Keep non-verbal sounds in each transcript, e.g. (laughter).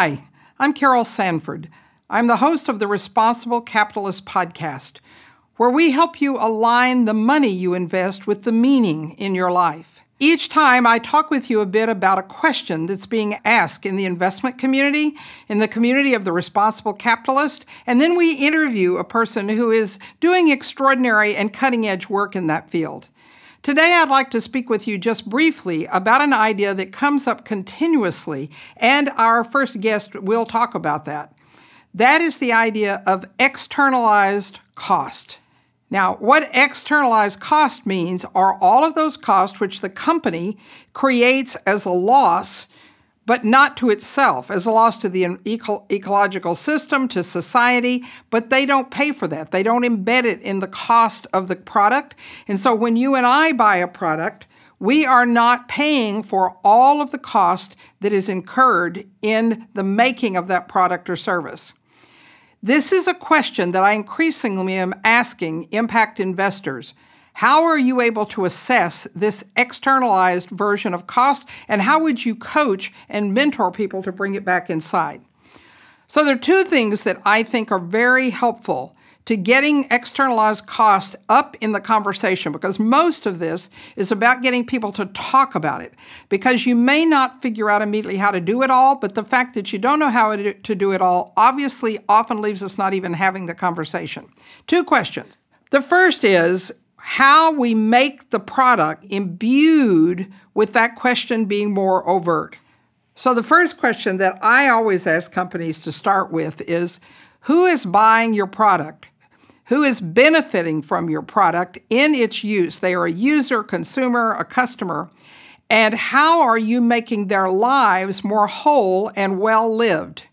Hi, I'm Carol Sanford. I'm the host of the Responsible Capitalist podcast, where we help you align the money you invest with the meaning in your life. Each time I talk with you a bit about a question that's being asked in the investment community, in the community of the responsible capitalist, and then we interview a person who is doing extraordinary and cutting edge work in that field. Today, I'd like to speak with you just briefly about an idea that comes up continuously, and our first guest will talk about that. That is the idea of externalized cost. Now, what externalized cost means are all of those costs which the company creates as a loss but not to itself, as a loss to the eco- ecological system, to society, but they don't pay for that. They don't embed it in the cost of the product. And so when you and I buy a product, we are not paying for all of the cost that is incurred in the making of that product or service. This is a question that I increasingly am asking impact investors how are you able to assess this externalized version of cost, and how would you coach and mentor people to bring it back inside? So, there are two things that I think are very helpful to getting externalized cost up in the conversation because most of this is about getting people to talk about it. Because you may not figure out immediately how to do it all, but the fact that you don't know how to do it all obviously often leaves us not even having the conversation. Two questions. The first is how we make the product imbued with that question being more overt. So, the first question that I always ask companies to start with is who is buying your product? Who is benefiting from your product in its use? They are a user, consumer, a customer. And how are you making their lives more whole and well lived?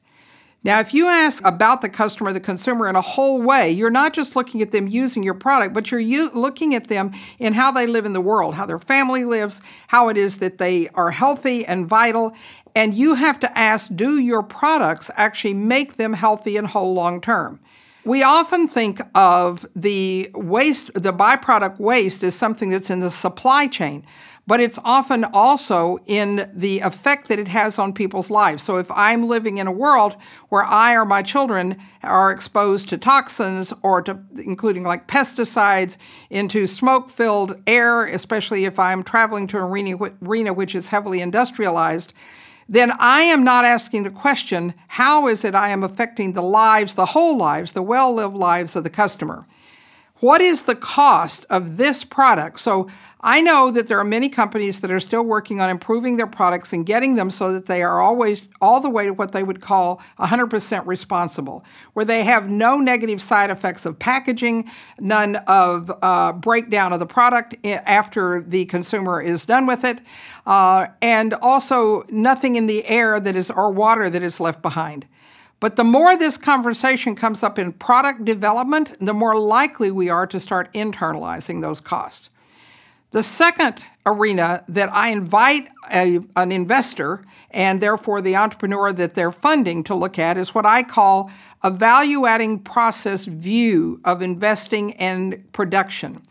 Now, if you ask about the customer, the consumer in a whole way, you're not just looking at them using your product, but you're u- looking at them in how they live in the world, how their family lives, how it is that they are healthy and vital. And you have to ask do your products actually make them healthy and whole long term? We often think of the waste, the byproduct waste, as something that's in the supply chain but it's often also in the effect that it has on people's lives. So if I'm living in a world where I or my children are exposed to toxins or to including like pesticides into smoke-filled air, especially if I'm traveling to an arena, arena which is heavily industrialized, then I am not asking the question, how is it I am affecting the lives, the whole lives, the well-lived lives of the customer? What is the cost of this product? So I know that there are many companies that are still working on improving their products and getting them so that they are always all the way to what they would call 100% responsible, where they have no negative side effects of packaging, none of uh, breakdown of the product after the consumer is done with it, uh, and also nothing in the air that is or water that is left behind. But the more this conversation comes up in product development, the more likely we are to start internalizing those costs. The second arena that I invite a, an investor and therefore the entrepreneur that they're funding to look at is what I call a value adding process view of investing and production.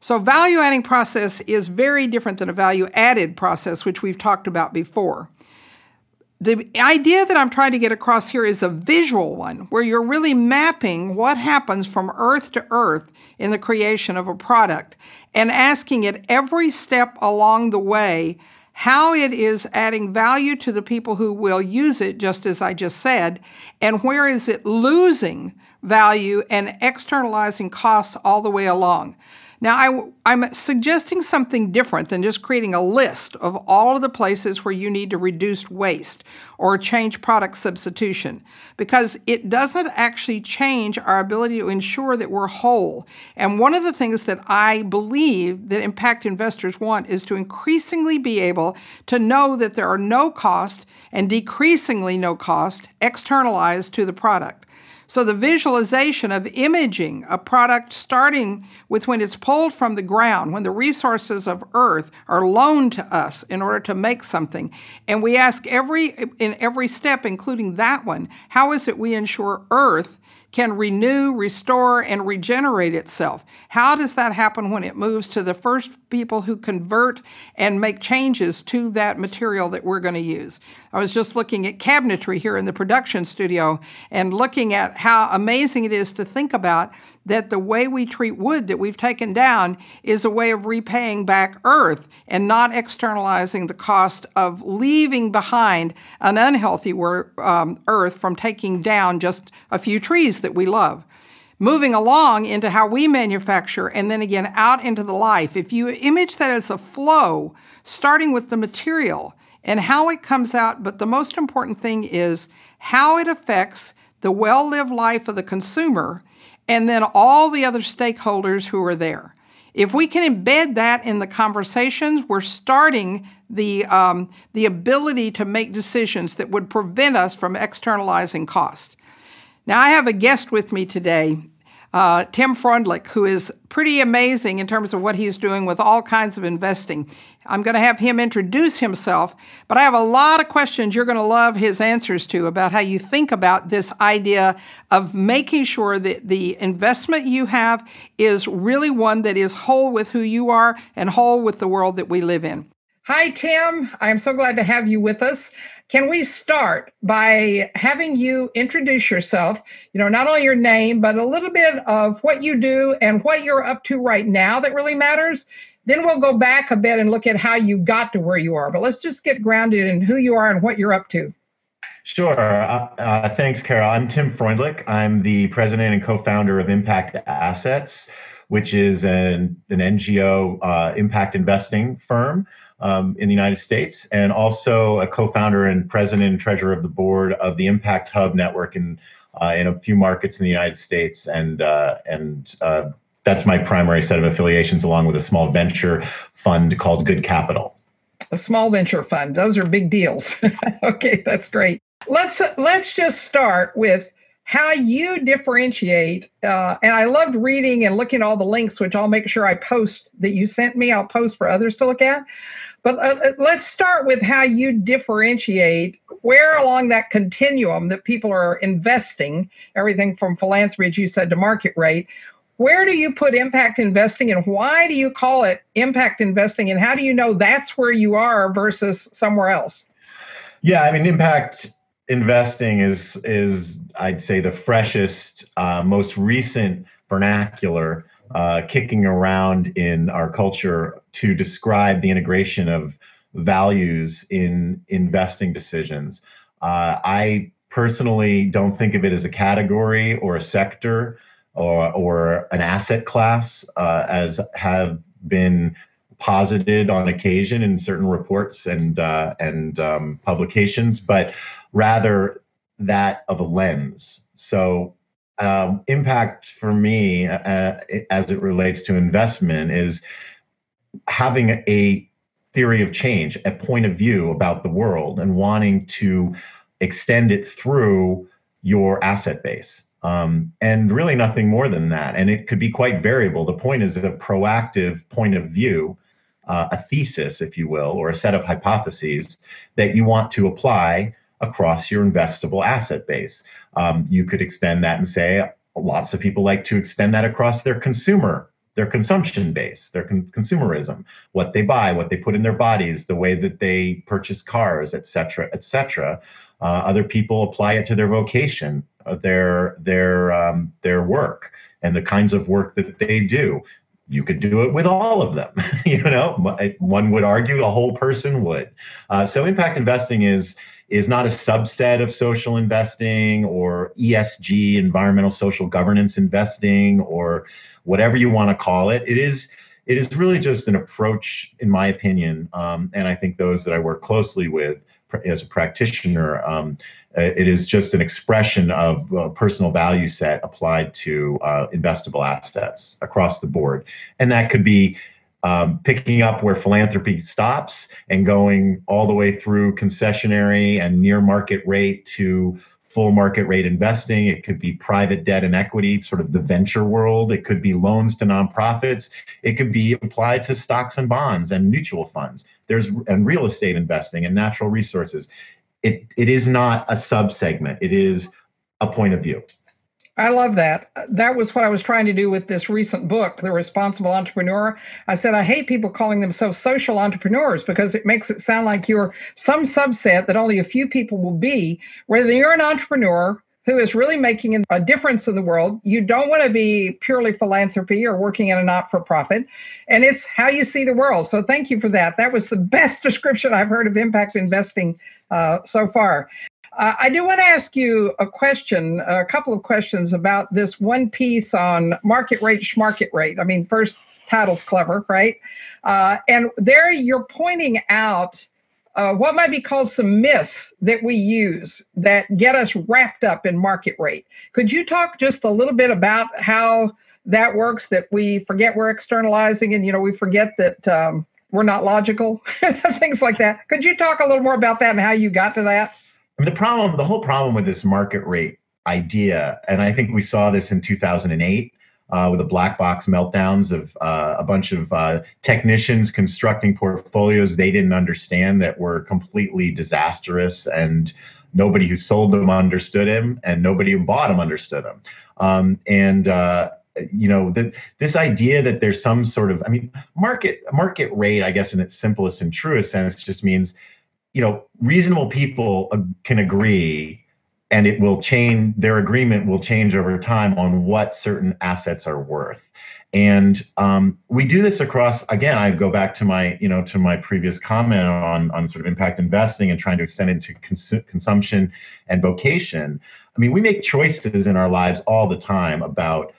So, value adding process is very different than a value added process, which we've talked about before the idea that I'm trying to get across here is a visual one where you're really mapping what happens from earth to earth in the creation of a product and asking it every step along the way how it is adding value to the people who will use it, just as I just said, and where is it losing value and externalizing costs all the way along. Now, I, am suggesting something different than just creating a list of all of the places where you need to reduce waste or change product substitution, because it doesn't actually change our ability to ensure that we're whole. And one of the things that I believe that impact investors want is to increasingly be able to know that there are no cost and decreasingly no cost externalized to the product. So the visualization of imaging a product starting with when it's pulled from the ground, when the resources of earth are loaned to us in order to make something. And we ask every in every step, including that one, how is it we ensure earth can renew, restore, and regenerate itself. How does that happen when it moves to the first people who convert and make changes to that material that we're going to use? I was just looking at cabinetry here in the production studio and looking at how amazing it is to think about that the way we treat wood that we've taken down is a way of repaying back earth and not externalizing the cost of leaving behind an unhealthy um, earth from taking down just a few trees that we love. Moving along into how we manufacture and then again out into the life. If you image that as a flow, starting with the material and how it comes out, but the most important thing is how it affects the well lived life of the consumer and then all the other stakeholders who are there. If we can embed that in the conversations, we're starting the, um, the ability to make decisions that would prevent us from externalizing cost. Now, I have a guest with me today, uh, Tim Freundlich, who is pretty amazing in terms of what he's doing with all kinds of investing. I'm going to have him introduce himself, but I have a lot of questions you're going to love his answers to about how you think about this idea of making sure that the investment you have is really one that is whole with who you are and whole with the world that we live in. Hi, Tim. I'm so glad to have you with us. Can we start by having you introduce yourself? You know, not only your name, but a little bit of what you do and what you're up to right now that really matters. Then we'll go back a bit and look at how you got to where you are. But let's just get grounded in who you are and what you're up to. Sure. Uh, uh, thanks, Carol. I'm Tim Freundlich. I'm the president and co founder of Impact Assets, which is an, an NGO uh, impact investing firm um, in the United States, and also a co-founder and president and treasurer of the board of the Impact Hub Network in uh, in a few markets in the United States, and uh, and uh, that's my primary set of affiliations, along with a small venture fund called Good Capital. A small venture fund; those are big deals. (laughs) okay, that's great. Let's let's just start with how you differentiate. Uh, and I loved reading and looking at all the links, which I'll make sure I post that you sent me. I'll post for others to look at. But uh, uh, let's start with how you differentiate where along that continuum that people are investing, everything from philanthropy, as you said, to market rate. Where do you put impact investing and why do you call it impact investing? And how do you know that's where you are versus somewhere else? Yeah, I mean, impact investing is is I'd say the freshest, uh, most recent vernacular uh, kicking around in our culture to describe the integration of values in investing decisions. Uh, I personally don't think of it as a category or a sector or, or an asset class, uh, as have been posited on occasion in certain reports and uh, and um, publications, but rather that of a lens. So um, impact for me uh, as it relates to investment is having a theory of change, a point of view about the world, and wanting to extend it through your asset base. Um, and really nothing more than that. And it could be quite variable. The point is a proactive point of view, uh, a thesis, if you will, or a set of hypotheses that you want to apply across your investable asset base. Um, you could extend that and say lots of people like to extend that across their consumer their consumption base, their con- consumerism, what they buy, what they put in their bodies, the way that they purchase cars, et cetera, et cetera. Uh, other people apply it to their vocation, uh, their their um, their work, and the kinds of work that they do. You could do it with all of them. (laughs) you know, one would argue a whole person would. Uh, so impact investing is is not a subset of social investing or ESG, environmental social governance investing, or whatever you want to call it. It is it is really just an approach, in my opinion, um, and I think those that I work closely with as a practitioner, um, it is just an expression of a personal value set applied to uh, investable assets across the board, and that could be um, picking up where philanthropy stops and going all the way through concessionary and near market rate to full market rate investing. It could be private debt and equity, sort of the venture world. It could be loans to nonprofits. It could be applied to stocks and bonds and mutual funds. There's and real estate investing and natural resources. It it is not a subsegment. It is a point of view. I love that. That was what I was trying to do with this recent book, The Responsible Entrepreneur. I said, I hate people calling themselves social entrepreneurs because it makes it sound like you're some subset that only a few people will be. Whether you're an entrepreneur who is really making a difference in the world, you don't want to be purely philanthropy or working in a not for profit. And it's how you see the world. So thank you for that. That was the (laughs) best description I've heard of impact investing uh, so far. Uh, I do want to ask you a question, a couple of questions about this one piece on market rate, market rate. I mean, first title's clever, right? Uh, and there you're pointing out uh, what might be called some myths that we use that get us wrapped up in market rate. Could you talk just a little bit about how that works? That we forget we're externalizing, and you know we forget that um, we're not logical, (laughs) things like that. Could you talk a little more about that and how you got to that? I mean, the problem, the whole problem with this market rate idea, and I think we saw this in 2008 uh, with the black box meltdowns of uh, a bunch of uh, technicians constructing portfolios they didn't understand that were completely disastrous, and nobody who sold them understood him, and nobody who bought them understood him. Um, and uh, you know this idea that there's some sort of i mean market market rate i guess in its simplest and truest sense just means you know, reasonable people can agree and it will change their agreement will change over time on what certain assets are worth. And um, we do this across again i go back to my you know to my previous comment on on sort of impact investing and trying to extend it to cons- consumption and vocation. I mean we make choices in our lives all the time about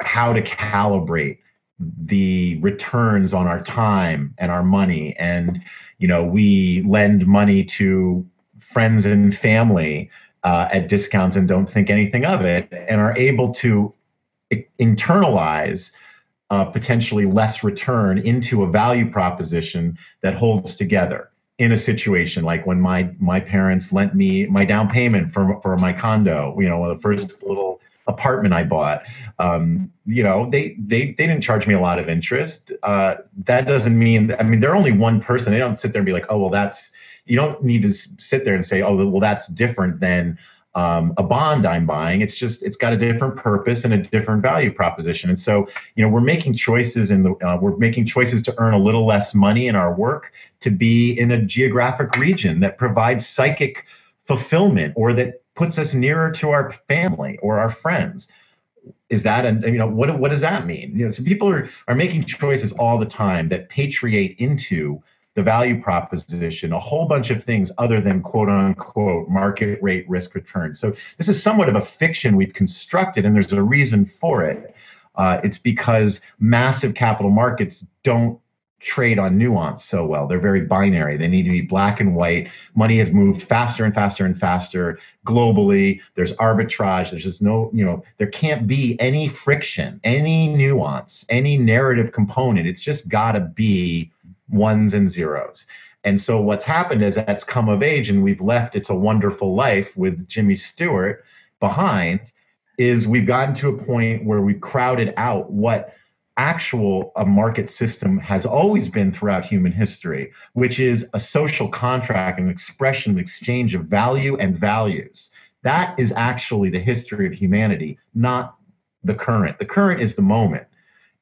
how to calibrate the returns on our time and our money. And you know we lend money to friends and family uh, at discounts and don't think anything of it and are able to internalize potentially less return into a value proposition that holds together. In a situation like when my my parents lent me my down payment for for my condo you know the first little apartment I bought. Um, you know, they they they didn't charge me a lot of interest. Uh, that doesn't mean. I mean, they're only one person. They don't sit there and be like, oh well, that's. You don't need to sit there and say, oh well, that's different than um, a bond I'm buying. It's just it's got a different purpose and a different value proposition. And so, you know, we're making choices in the uh, we're making choices to earn a little less money in our work to be in a geographic region that provides psychic fulfillment or that puts us nearer to our family or our friends. Is that and you know what what does that mean? You know so people are are making choices all the time that patriate into the value proposition a whole bunch of things other than quote unquote market rate risk return. So this is somewhat of a fiction we've constructed and there's a reason for it. Uh, it's because massive capital markets don't trade on nuance so well. They're very binary. They need to be black and white. Money has moved faster and faster and faster globally. There's arbitrage. There's just no, you know, there can't be any friction, any nuance, any narrative component. It's just got to be ones and zeros. And so what's happened is that's come of age and we've left It's a Wonderful Life with Jimmy Stewart behind is we've gotten to a point where we've crowded out what actual a market system has always been throughout human history, which is a social contract, an expression of exchange of value and values. That is actually the history of humanity, not the current. The current is the moment.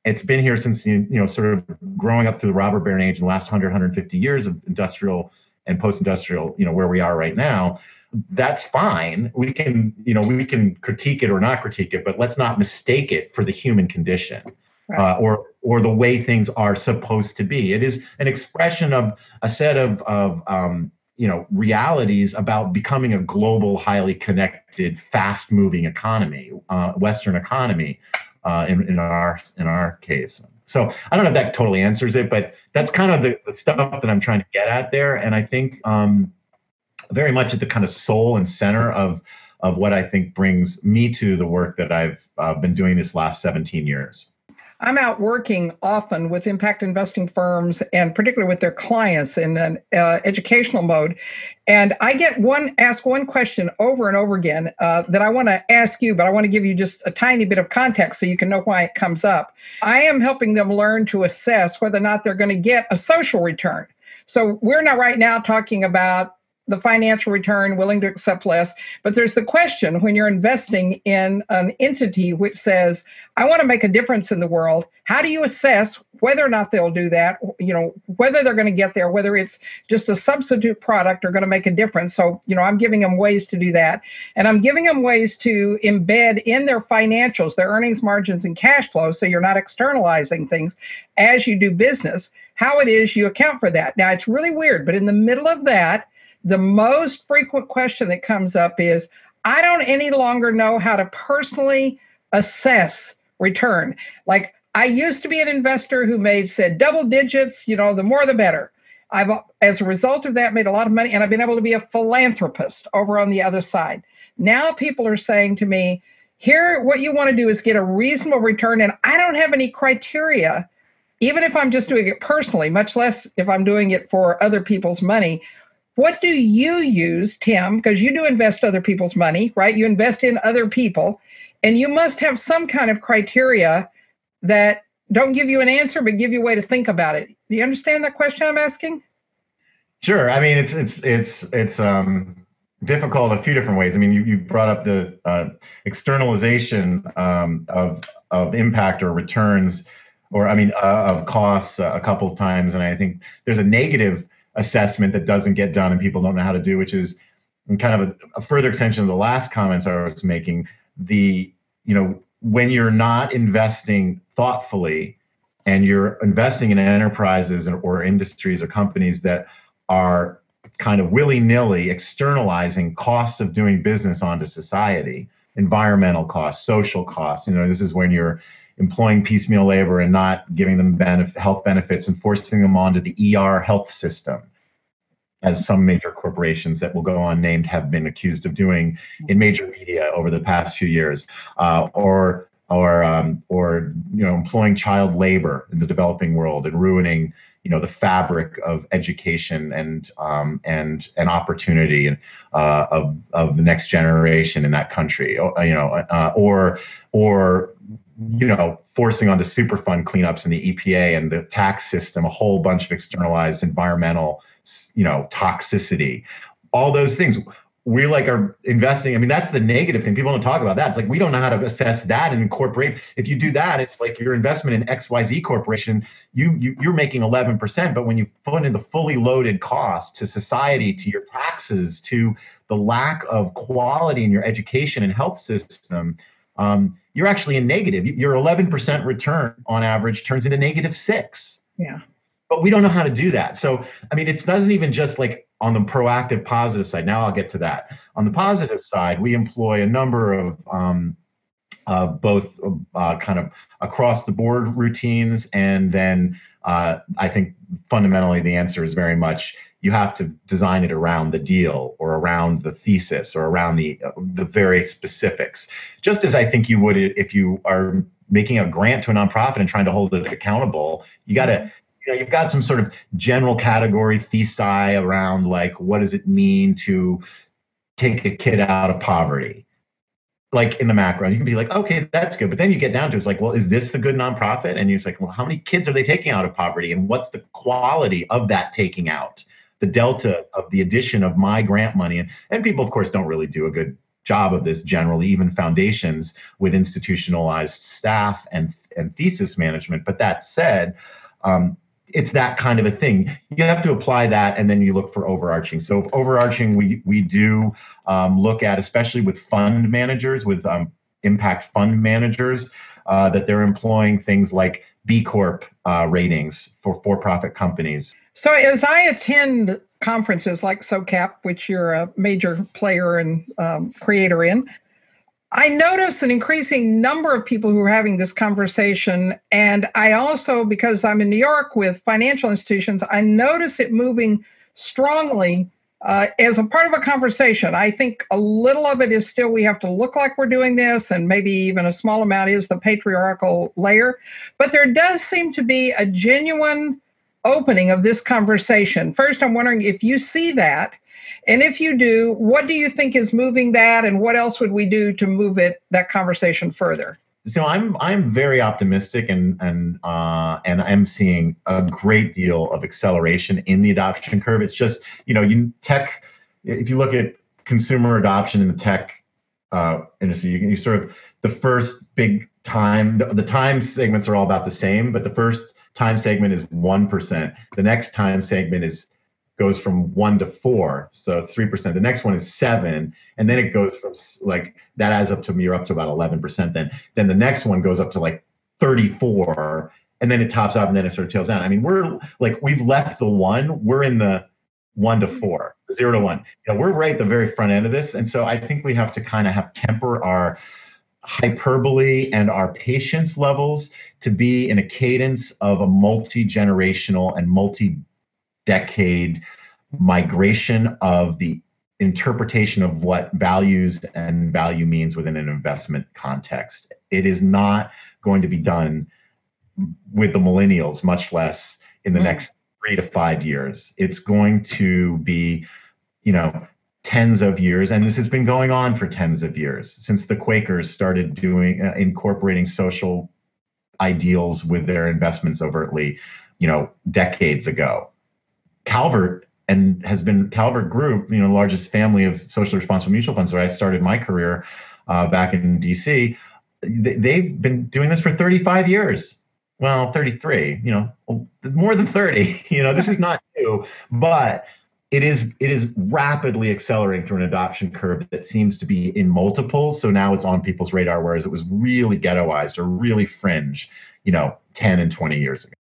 It's been here since you know, sort of growing up through the robber baron age in the last 100, 150 years of industrial and post-industrial, you know, where we are right now that's fine. We can, you know, we can critique it or not critique it, but let's not mistake it for the human condition uh, or or the way things are supposed to be. It is an expression of a set of of um, you know realities about becoming a global, highly connected, fast-moving economy, uh, Western economy, uh, in, in our in our case. So I don't know if that totally answers it, but that's kind of the, the stuff that I'm trying to get at there, and I think um, very much at the kind of soul and center of of what I think brings me to the work that I've uh, been doing this last 17 years. I'm out working often with impact investing firms and particularly with their clients in an uh, educational mode. And I get one ask one question over and over again uh, that I want to ask you, but I want to give you just a tiny bit of context so you can know why it comes up. I am helping them learn to assess whether or not they're going to get a social return. So we're not right now talking about the financial return, willing to accept less. But there's the question when you're investing in an entity which says, I want to make a difference in the world, how do you assess whether or not they'll do that? You know, whether they're going to get there, whether it's just a substitute product or going to make a difference. So, you know, I'm giving them ways to do that. And I'm giving them ways to embed in their financials, their earnings margins and cash flow. So you're not externalizing things as you do business, how it is you account for that. Now, it's really weird, but in the middle of that, the most frequent question that comes up is I don't any longer know how to personally assess return. Like I used to be an investor who made said double digits, you know, the more the better. I've as a result of that made a lot of money and I've been able to be a philanthropist over on the other side. Now people are saying to me, here what you want to do is get a reasonable return and I don't have any criteria even if I'm just doing it personally, much less if I'm doing it for other people's money. What do you use, Tim? Because you do invest other people's money, right? You invest in other people, and you must have some kind of criteria that don't give you an answer, but give you a way to think about it. Do you understand that question I'm asking? Sure. I mean, it's it's it's it's um, difficult a few different ways. I mean, you you brought up the uh, externalization um, of of impact or returns, or I mean, uh, of costs uh, a couple of times, and I think there's a negative assessment that doesn't get done and people don't know how to do, which is kind of a, a further extension of the last comments I was making. The you know when you're not investing thoughtfully and you're investing in enterprises or industries or companies that are kind of willy-nilly externalizing costs of doing business onto society environmental costs social costs you know this is when you're employing piecemeal labor and not giving them benef- health benefits and forcing them onto the er health system as some major corporations that will go unnamed have been accused of doing in major media over the past few years, uh, or or um, or you know employing child labor in the developing world and ruining you know the fabric of education and um, and and opportunity and uh, of of the next generation in that country. You know uh, or or you know forcing onto superfund cleanups and the EPA and the tax system a whole bunch of externalized environmental you know toxicity all those things we like are investing. I mean, that's the negative thing. People don't talk about that. It's like we don't know how to assess that and incorporate. If you do that, it's like your investment in XYZ Corporation, you, you you're making 11%, but when you put in the fully loaded cost to society, to your taxes, to the lack of quality in your education and health system, um, you're actually in negative. Your 11% return on average turns into negative six. Yeah. But we don't know how to do that. So, I mean, it doesn't even just like on the proactive positive side, now I'll get to that. On the positive side, we employ a number of um, uh, both uh, kind of across the board routines, and then uh, I think fundamentally the answer is very much you have to design it around the deal or around the thesis or around the uh, the very specifics. Just as I think you would if you are making a grant to a nonprofit and trying to hold it accountable, you got to you know, you've got some sort of general category thesis around like what does it mean to take a kid out of poverty? Like in the macro you can be like okay that's good but then you get down to it's like well is this the good nonprofit? And you're like well how many kids are they taking out of poverty and what's the quality of that taking out the delta of the addition of my grant money and, and people of course don't really do a good job of this generally even foundations with institutionalized staff and and thesis management but that said um, it's that kind of a thing. You have to apply that, and then you look for overarching. So overarching, we we do um, look at, especially with fund managers, with um, impact fund managers, uh, that they're employing things like B Corp uh, ratings for for-profit companies. So as I attend conferences like SOCAP, which you're a major player and um, creator in, I notice an increasing number of people who are having this conversation. And I also, because I'm in New York with financial institutions, I notice it moving strongly uh, as a part of a conversation. I think a little of it is still we have to look like we're doing this, and maybe even a small amount is the patriarchal layer. But there does seem to be a genuine opening of this conversation. First, I'm wondering if you see that and if you do, what do you think is moving that, and what else would we do to move it that conversation further? So I'm I'm very optimistic and and uh, and I'm seeing a great deal of acceleration in the adoption curve. It's just you know you tech if you look at consumer adoption in the tech uh, industry, you, you sort of the first big time the, the time segments are all about the same, but the first time segment is one percent. The next time segment is goes from one to four, so three percent. The next one is seven, and then it goes from like that adds up to you're up to about eleven percent. Then then the next one goes up to like thirty four, and then it tops out, and then it sort of tails down. I mean, we're like we've left the one, we're in the one to four, zero to one. You know, we're right at the very front end of this, and so I think we have to kind of have temper our hyperbole and our patience levels to be in a cadence of a multi generational and multi decade migration of the interpretation of what values and value means within an investment context. It is not going to be done with the millennials, much less in the mm. next three to five years. It's going to be, you know, tens of years, and this has been going on for tens of years since the Quakers started doing uh, incorporating social ideals with their investments overtly, you know, decades ago. Calvert and has been Calvert Group, you know, largest family of socially responsible mutual funds. where I started my career uh, back in DC. They've been doing this for 35 years. Well, 33, you know, more than 30. (laughs) You know, this is not new, but it is it is rapidly accelerating through an adoption curve that seems to be in multiples. So now it's on people's radar, whereas it was really ghettoized or really fringe, you know, 10 and 20 years ago.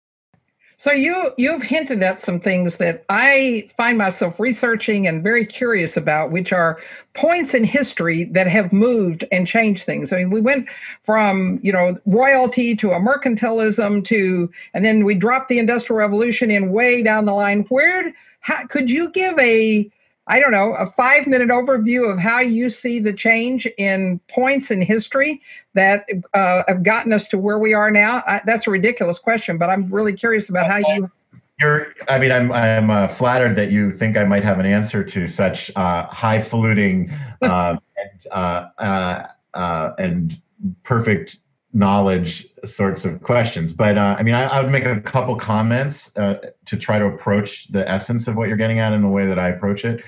So you you've hinted at some things that I find myself researching and very curious about, which are points in history that have moved and changed things. I mean, we went from you know royalty to a mercantilism to, and then we dropped the industrial revolution in way down the line. Where how, could you give a I don't know, a five minute overview of how you see the change in points in history that uh, have gotten us to where we are now? I, that's a ridiculous question, but I'm really curious about how you. You're, I mean, I'm, I'm uh, flattered that you think I might have an answer to such uh, highfalutin uh, (laughs) and, uh, uh, and perfect knowledge sorts of questions. But uh, I mean, I, I, would make a couple comments uh, to try to approach the essence of what you're getting at in the way that I approach it,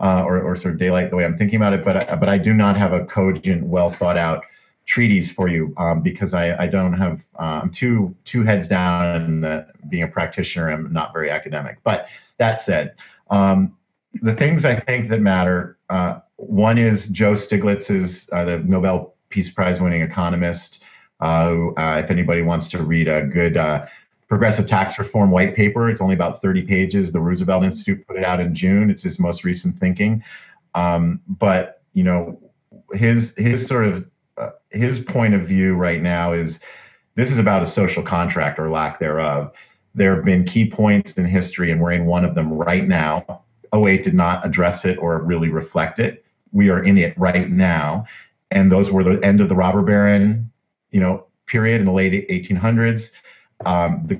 uh, or, or sort of daylight the way I'm thinking about it. But uh, but I do not have a cogent, well thought out treatise for you um, because I, I don't have uh, I'm too two heads down and being a practitioner. I'm not very academic. But that said, um, the things I think that matter. Uh, one is Joe Stiglitz's the Nobel Peace Prize winning economist if anybody wants to read a good uh, progressive tax reform white paper, it's only about 30 pages. The Roosevelt Institute put it out in June. It's his most recent thinking. Um, but you know, his his sort of uh, his point of view right now is this is about a social contract or lack thereof. There have been key points in history, and we're in one of them right now. 08 did not address it or really reflect it. We are in it right now. And those were the end of the robber baron you know period in the late 1800s, um, the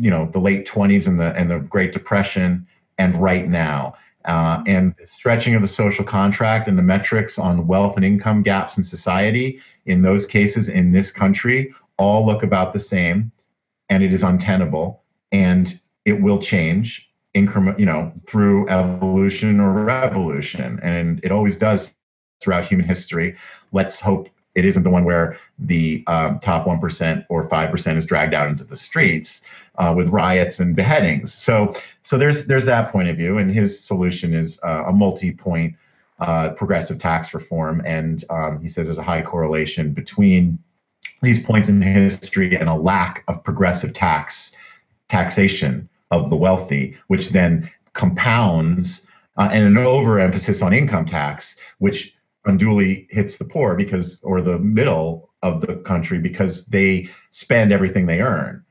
you know the late 20s and the and the Great Depression, and right now. Uh, and the stretching of the social contract and the metrics on wealth and income gaps in society in those cases in this country all look about the same and it is untenable and it will change increment you know through evolution or revolution. And it always does throughout human history. Let's hope it isn't the one where the um, top 1% or 5% is dragged out into the streets uh, with riots and beheadings. So, so there's there's that point of view, and his solution is uh, a multi-point uh, progressive tax reform, and um, he says there's a high correlation between these points in history and a lack of progressive tax taxation of the wealthy, which then compounds uh, and an overemphasis on income tax, which unduly hits the poor because or the middle of the country because they spend everything they earn.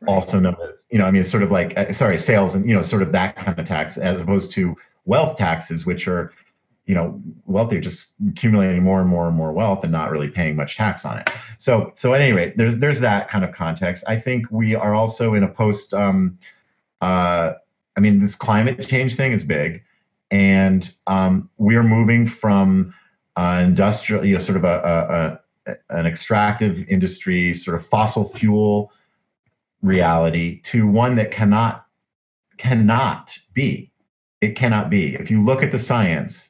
Right. also known as you know i mean it's sort of like uh, sorry sales and you know sort of that kind of tax as opposed to wealth taxes which are you know wealthy just accumulating more and more and more wealth and not really paying much tax on it. So so at any rate there's there's that kind of context. I think we are also in a post um uh i mean this climate change thing is big and um, we are moving from uh, industrial, you know, sort of a, a, a, an extractive industry, sort of fossil fuel reality, to one that cannot cannot be It cannot be. If you look at the science,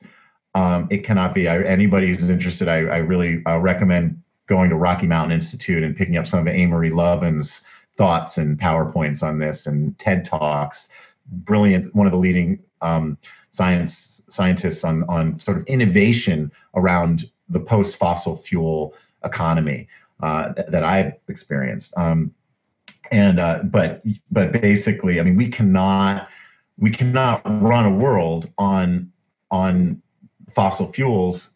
um, it cannot be. I, anybody who's interested, I, I really uh, recommend going to Rocky Mountain Institute and picking up some of Amory Lovins' thoughts and PowerPoints on this and TED Talks. Brilliant, one of the leading um, science scientists on on sort of innovation around the post fossil fuel economy uh, that, that, I've experienced. Um, and uh, but but basically, I mean, we cannot we cannot run a world on on fossil fuels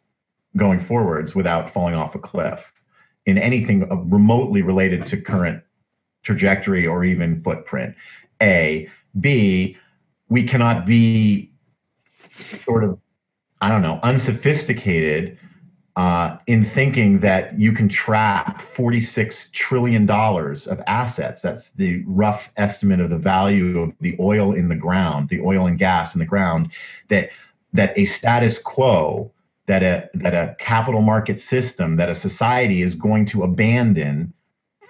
going forwards without falling off a cliff in anything remotely related to current trajectory or even footprint. A. B. We cannot be sort of, I don't know, unsophisticated uh, in thinking that you can trap $46 trillion of assets. That's the rough estimate of the value of the oil in the ground, the oil and gas in the ground, that that a status quo that a that a capital market system that a society is going to abandon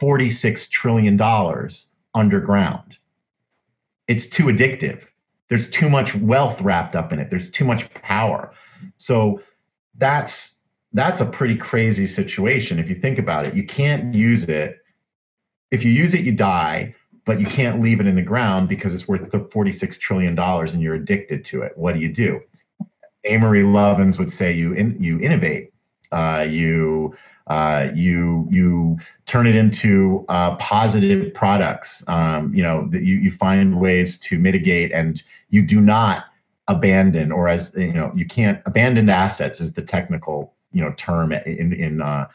46 trillion dollars underground it's too addictive there's too much wealth wrapped up in it. There's too much power. So that's that's a pretty crazy situation if you think about it. You can't use it. If you use it you die but you can't leave it in the ground because it's worth 46 trillion dollars and you're addicted to it. What do you do? Amory Lovins would say you in, you innovate, uh, you uh, you you turn it into uh, positive products. Um, you know that you you find ways to mitigate, and you do not abandon, or as you know, you can't abandon assets is the technical you know term in in uh,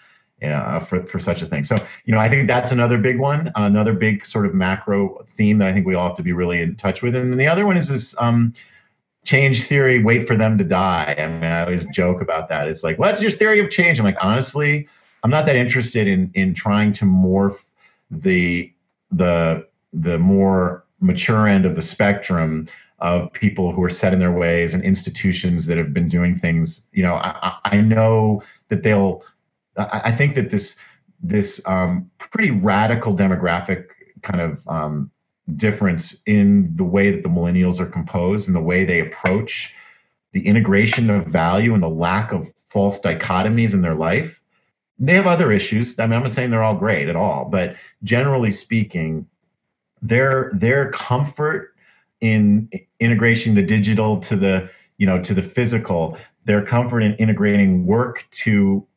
uh, for for such a thing. So you know, I think that's another big one, another big sort of macro theme that I think we all have to be really in touch with. And then the other one is this. Um, change theory, wait for them to die. I mean, I always joke about that. It's like, what's your theory of change? I'm like, honestly, I'm not that interested in in trying to morph the the the more mature end of the spectrum of people who are set in their ways and institutions that have been doing things. You know, I, I know that they'll. I think that this this um, pretty radical demographic kind of um, difference in the way that the millennials are composed and the way they approach the integration of value and the lack of false dichotomies in their life. They have other issues. I mean, I'm not saying they're all great at all, but generally speaking, their their comfort in integrating the digital to the you know to the physical, their comfort in integrating work to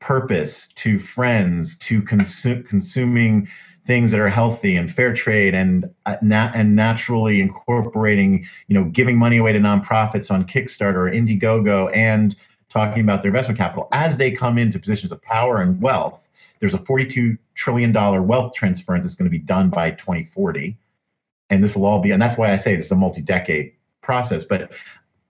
purpose, to friends, to consu- consuming things that are healthy and fair trade and uh, and naturally incorporating you know giving money away to nonprofits on Kickstarter or Indiegogo and talking about their investment capital as they come into positions of power and wealth. There's a 42 trillion dollar wealth transference that's going to be done by 2040, and this will all be and that's why I say this is a multi-decade process. But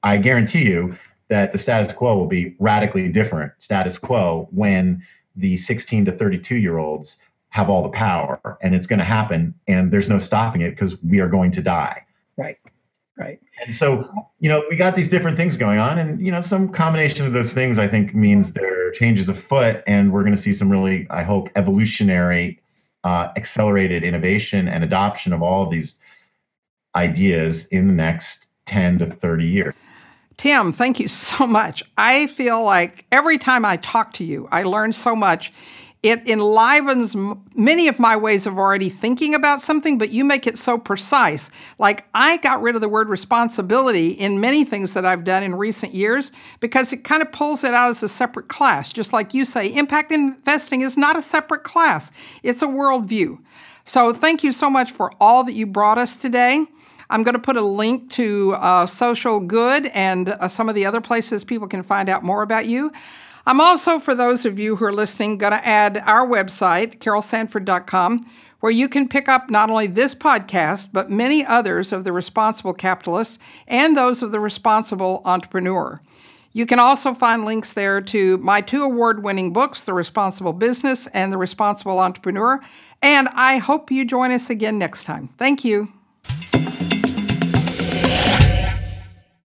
I guarantee you that the status quo will be radically different status quo when the 16 to 32 year olds have all the power and it's going to happen and there's no stopping it because we are going to die right right. And so you know we got these different things going on and you know some combination of those things i think means there are changes afoot and we're going to see some really i hope evolutionary uh, accelerated innovation and adoption of all of these ideas in the next 10 to 30 years. Tim, thank you so much. I feel like every time I talk to you, I learn so much it enlivens many of my ways of already thinking about something, but you make it so precise. Like I got rid of the word responsibility in many things that I've done in recent years because it kind of pulls it out as a separate class. Just like you say, impact investing is not a separate class, it's a worldview. So thank you so much for all that you brought us today. I'm going to put a link to uh, Social Good and uh, some of the other places people can find out more about you. I'm also, for those of you who are listening, going to add our website, carolsanford.com, where you can pick up not only this podcast, but many others of The Responsible Capitalist and those of The Responsible Entrepreneur. You can also find links there to my two award winning books, The Responsible Business and The Responsible Entrepreneur. And I hope you join us again next time. Thank you.